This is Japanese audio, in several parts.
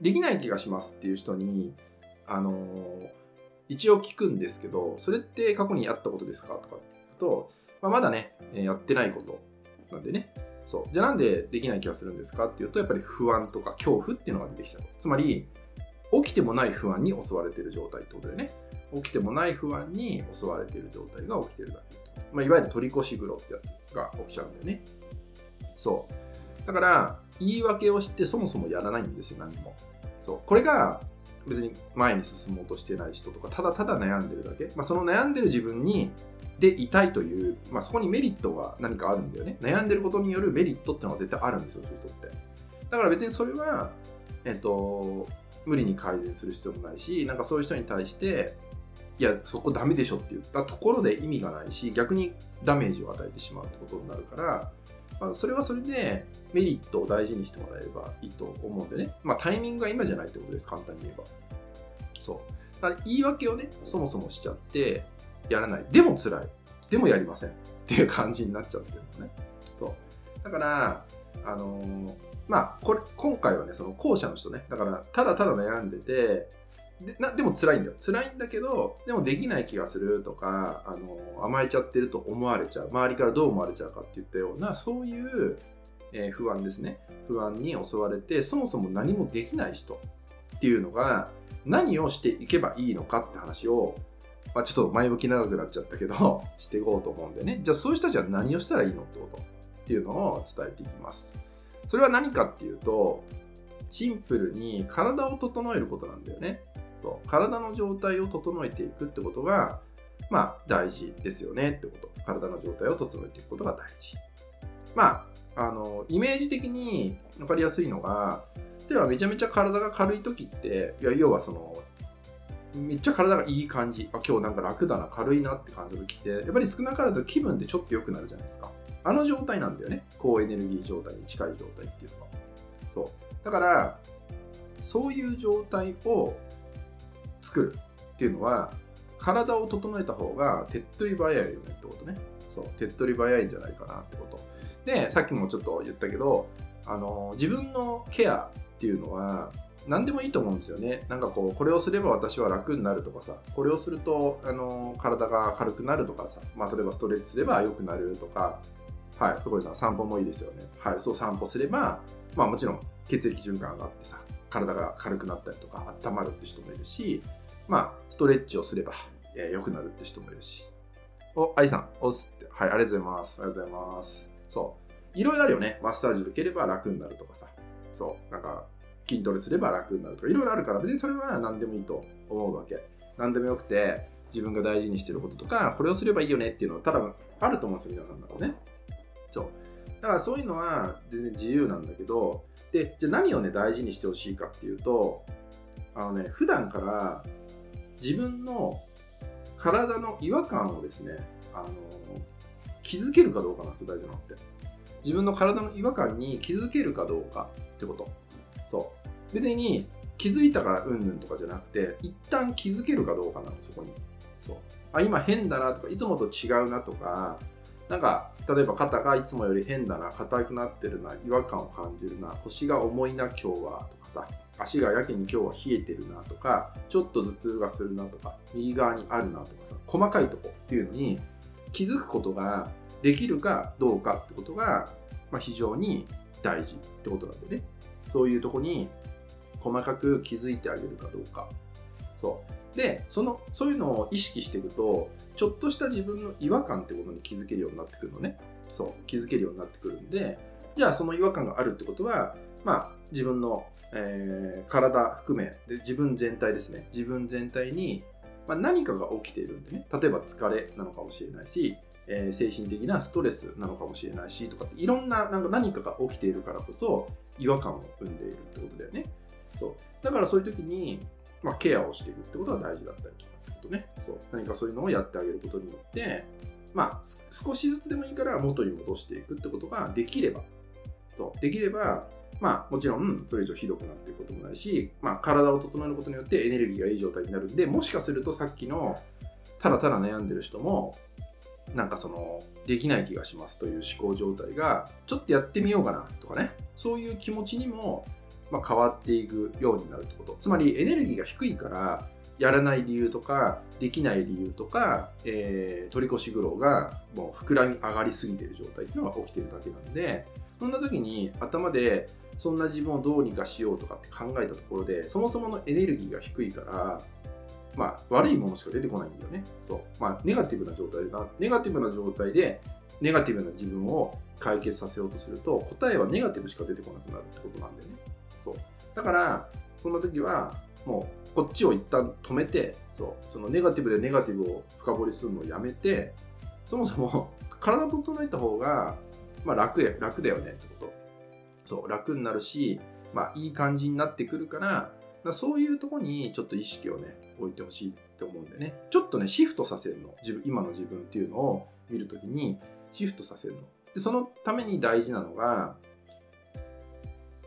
できない気がしますっていう人に、あのー一応聞くんですけど、それって過去にやったことですかとかって聞くと、まあ、まだね、えやってないことなんでね。そう。じゃあなんでできない気がするんですかっていうと、やっぱり不安とか恐怖っていうのが出てきちゃう。つまり、起きてもない不安に襲われてる状態ってことでね。起きてもない不安に襲われてる状態が起きてるだけと。まあ、いわゆる取り越し黒ってやつが起きちゃうんだよね。そう。だから、言い訳をしてそもそもやらないんですよ、何も。そう。これが別に前に進もうとしてない人とか、ただただ悩んでるだけ。まあ、その悩んでる自分に、でいたいという、まあ、そこにメリットが何かあるんだよね。悩んでることによるメリットってのは絶対あるんですよ、そういう人って。だから別にそれは、えっと、無理に改善する必要もないし、なんかそういう人に対して、いや、そこダメでしょって言ったところで意味がないし、逆にダメージを与えてしまうってことになるから、まあ、それはそれでメリットを大事にしてもらえればいいと思うんでね。まあ、タイミングが今じゃないってことです、簡単に言えば。そう。だから言い訳をね、そもそもしちゃって、やらない。でも辛い。でもやりません。っていう感じになっちゃってるのね。そう。だから、あのーまあ、これ、今回はね、その後者の人ね。だから、ただただ悩んでて、でなでも辛いんだよ。辛いんだけど、でもできない気がするとか、あの甘えちゃってると思われちゃう。周りからどう思われちゃうかって言ったような、そういう、えー不安ですね。不安に襲われて、そもそも何もできない人っていうのが、何をしていけばいいのかって話を、まあ、ちょっと前向き長くなっちゃったけど、していこうと思うんでね。じゃあそういう人たちは何をしたらいいのってこと？っていうのを伝えていきます。それは何かっていうと、シンプルに体を整えることなんだよね。そう。体の状態を整えていくってことが、まあ大事ですよねってこと。体の状態を整えていくことが大事。まあ、あの、イメージ的に分かりやすいのが、例えばめちゃめちゃ体が軽い時って、いや要はその、めっちゃ体がいい感じ。あ、今日なんか楽だな、軽いなって感じる時って、やっぱり少なからず気分でちょっと良くなるじゃないですか。あの状態なんだよね。高エネルギー状態に近い状態っていうのは。そう。だから、そういう状態を作るっていうのは、体を整えた方が手っ取り早いよねってことね。そう。手っ取り早いんじゃないかなってこと。で、さっきもちょっと言ったけど、あの、自分のケアっていうのは、何でもいいと思うんですよね。なんかこう、これをすれば私は楽になるとかさ、これをすると、あの、体が軽くなるとかさ、まあ、例えばストレッチすれば良くなるとか、はい、福井さん、散歩もいいですよね。はい、そう散歩すれば、まあもちろん血液循環上がってさ、体が軽くなったりとか、温まるって人もいるし、まあ、ストレッチをすれば、えーくなるって人もいるし。お、愛さん、おすって。はい、ありがとうございます。ありがとうございます。そう。いろいろあるよね。マッサージ受ければ楽になるとかさ。そう。なんか、筋トレすれば楽になるとか、いろいろあるから、別にそれは何でもいいと思うわけ。何でもよくて、自分が大事にしてることとか、これをすればいいよねっていうのは、多分あると思うんですよ、皆さんだろうね。そう。だからそういうのは全然自由なんだけど、で、じゃあ何をね、大事にしてほしいかっていうと、あのね、普段から自分の体の違和感をですね、あの、気づけるかどうかなんですよ、大事なのって。自分の体の違和感に気づけるかどうかってこと。そう。別に気づいたからうんぬんとかじゃなくて、一旦気づけるかどうかなの、そこに。そう。あ、今変だなとか、いつもと違うなとか、なんか、例えば肩がいつもより変だな、硬くなってるな、違和感を感じるな、腰が重いな、今日は、とかさ、足がやけに今日は冷えてるなとか、ちょっと頭痛がするなとか、右側にあるなとかさ、細かいとこっていうのに気づくことができるかどうかってことが、まあ、非常に大事ってことなんでね。そういうとこに細かく気づいてあげるかどうか。そう。で、その、そういうのを意識していくと、ちょっとした自分の違和感ってことに気づけるようになってくるのね。そう。気づけるようになってくるんで、じゃあその違和感があるってことは、まあ、自分の、えー体含めで、自分全体ですね。自分全体に、まあ、何かが起きているんでね。例えば疲れなのかもしれないし、え精神的なストレスなのかもしれないしとかっていろんななんか何かが起きているからこそ違和感を生んでいるってことだよね。そうだからそういう時に、まあ、ケアをしていくってことが大事だったりとかっとね。そう何かそういうのをやってあげることによって、まあ、少しずつでもいいから元に戻していくってことができれば、そうできれば、まあ、もちろんそれ以上ひどくなっていくこともないし、まあ、体を整えることによってエネルギーがいい状態になるんで、もしかするとさっきのただただ悩んでる人も、なんかその、できない気がしますという思考状態が、ちょっとやってみようかなとかね、そういう気持ちにもま、変わっていくようになるってことつまりエネルギーが低いからやらない理由とかできない理由とか、えー、取り越し苦労がもう膨らみ上がりすぎてる状態っていうのが起きてるだけなんでそんな時に頭でそんな自分をどうにかしようとかって考えたところでそもそものエネルギーが低いからまあ、悪いものしか出てこないんだよね。そう。まあ、ネガティブな状態でネガティブな状態で、ネガティブな自分を解決させようとすると、答えはネガティブしか出てこなくなるってことなんだよね。そう。だから、そんな時は、もう、こっちを一旦止めて、そう。そのネガティブでネガティブを深掘りするのをやめて、そもそも 体整えた方が、まあ、楽や、楽だよねってこと。そう。楽になるし、まあ、いい感じになってくるから、そういうとこにちょっと意識をね、置いてほしいって思うんでね、ちょっとね、シフトさせるの。自分、今の自分っていうのを見るときに、シフトさせるの。で、そのために大事なのが、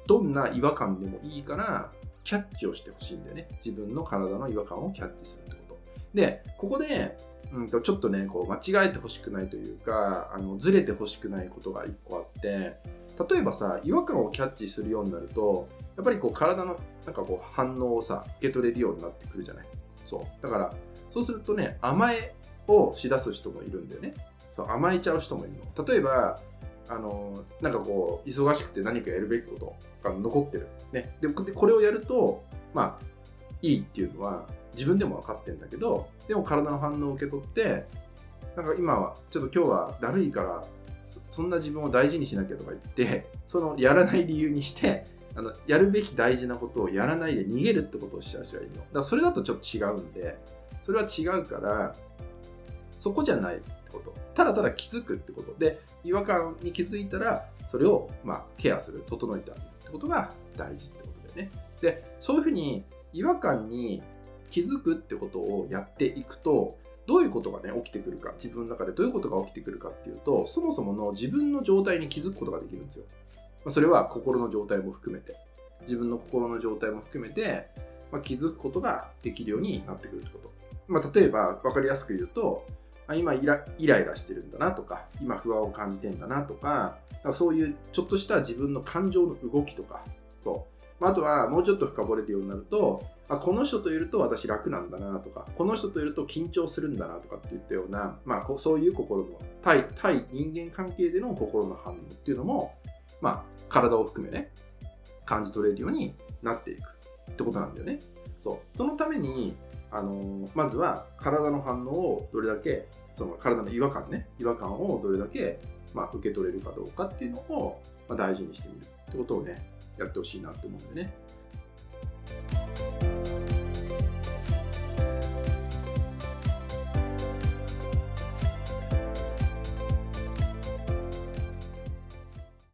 どんな違和感でもいいから、キャッチをしてほしいんだよね。自分の体の違和感をキャッチするってこと。で、ここで、うんと、ちょっとね、こう、間違えてほしくないというか、あの、ずれてほしくないことが一個あって、例えばさ、違和感をキャッチするようになると、やっぱりこう体のなんかこう反応をさ、受け取れるようになってくるじゃない。そう。だから、そうするとね、甘えをしだす人もいるんだよね。そう、甘えちゃう人もいるの。例えば、あの、なんかこう、忙しくて何かやるべきことが残ってる。ね。で、これをやると、まあ、いいっていうのは自分でも分かってんだけど、でも体の反応を受け取って、なんか今は、ちょっと今日はだるいからそんな自分を大事にしなきゃとか言ってそのやらない理由にしてあのやるべき大事なことをやらないで逃げるってことをしちゃう人がいるのだからそれだとちょっと違うんでそれは違うからそこじゃないこと。ただただ気づくってこと。で違和感に気づいたらそれをまあケアする整えてあげるってことが大事ってことだよね。でそういうふうに違和感に気づくってことをやっていくとどういうことがね、起きてくるか、自分の中でどういうことが起きてくるかっていうと、そもそもの自分の状態に気づくことができるんですよ。まあ、それは心の状態も含めて、自分の心の状態も含めて、まあ、気づくことができるようになってくるってこと。まあ、例えば、分かりやすく言うと、今イライライラしてるんだなとか、今不安を感じてんだなとか、かそういうちょっとした自分の感情の動きとか、そう。まあ、とはもうちょっと深掘れるようになると、あこの人といると私楽なんだなとか、この人といると緊張するんだなとかっていったような、まあ、そういう心の対、対人間関係での心の反応っていうのも、まあ、体を含めね、感じ取れるようになっていくってことなんだよね。そう。そのために、あの、まずは体の反応をどれだけ、その体の違和感ね、違和感をどれだけ、まあ、受け取れるかどうかっていうのを、ま、大事にしてみるってことをね、やってほしいなと思うんでね。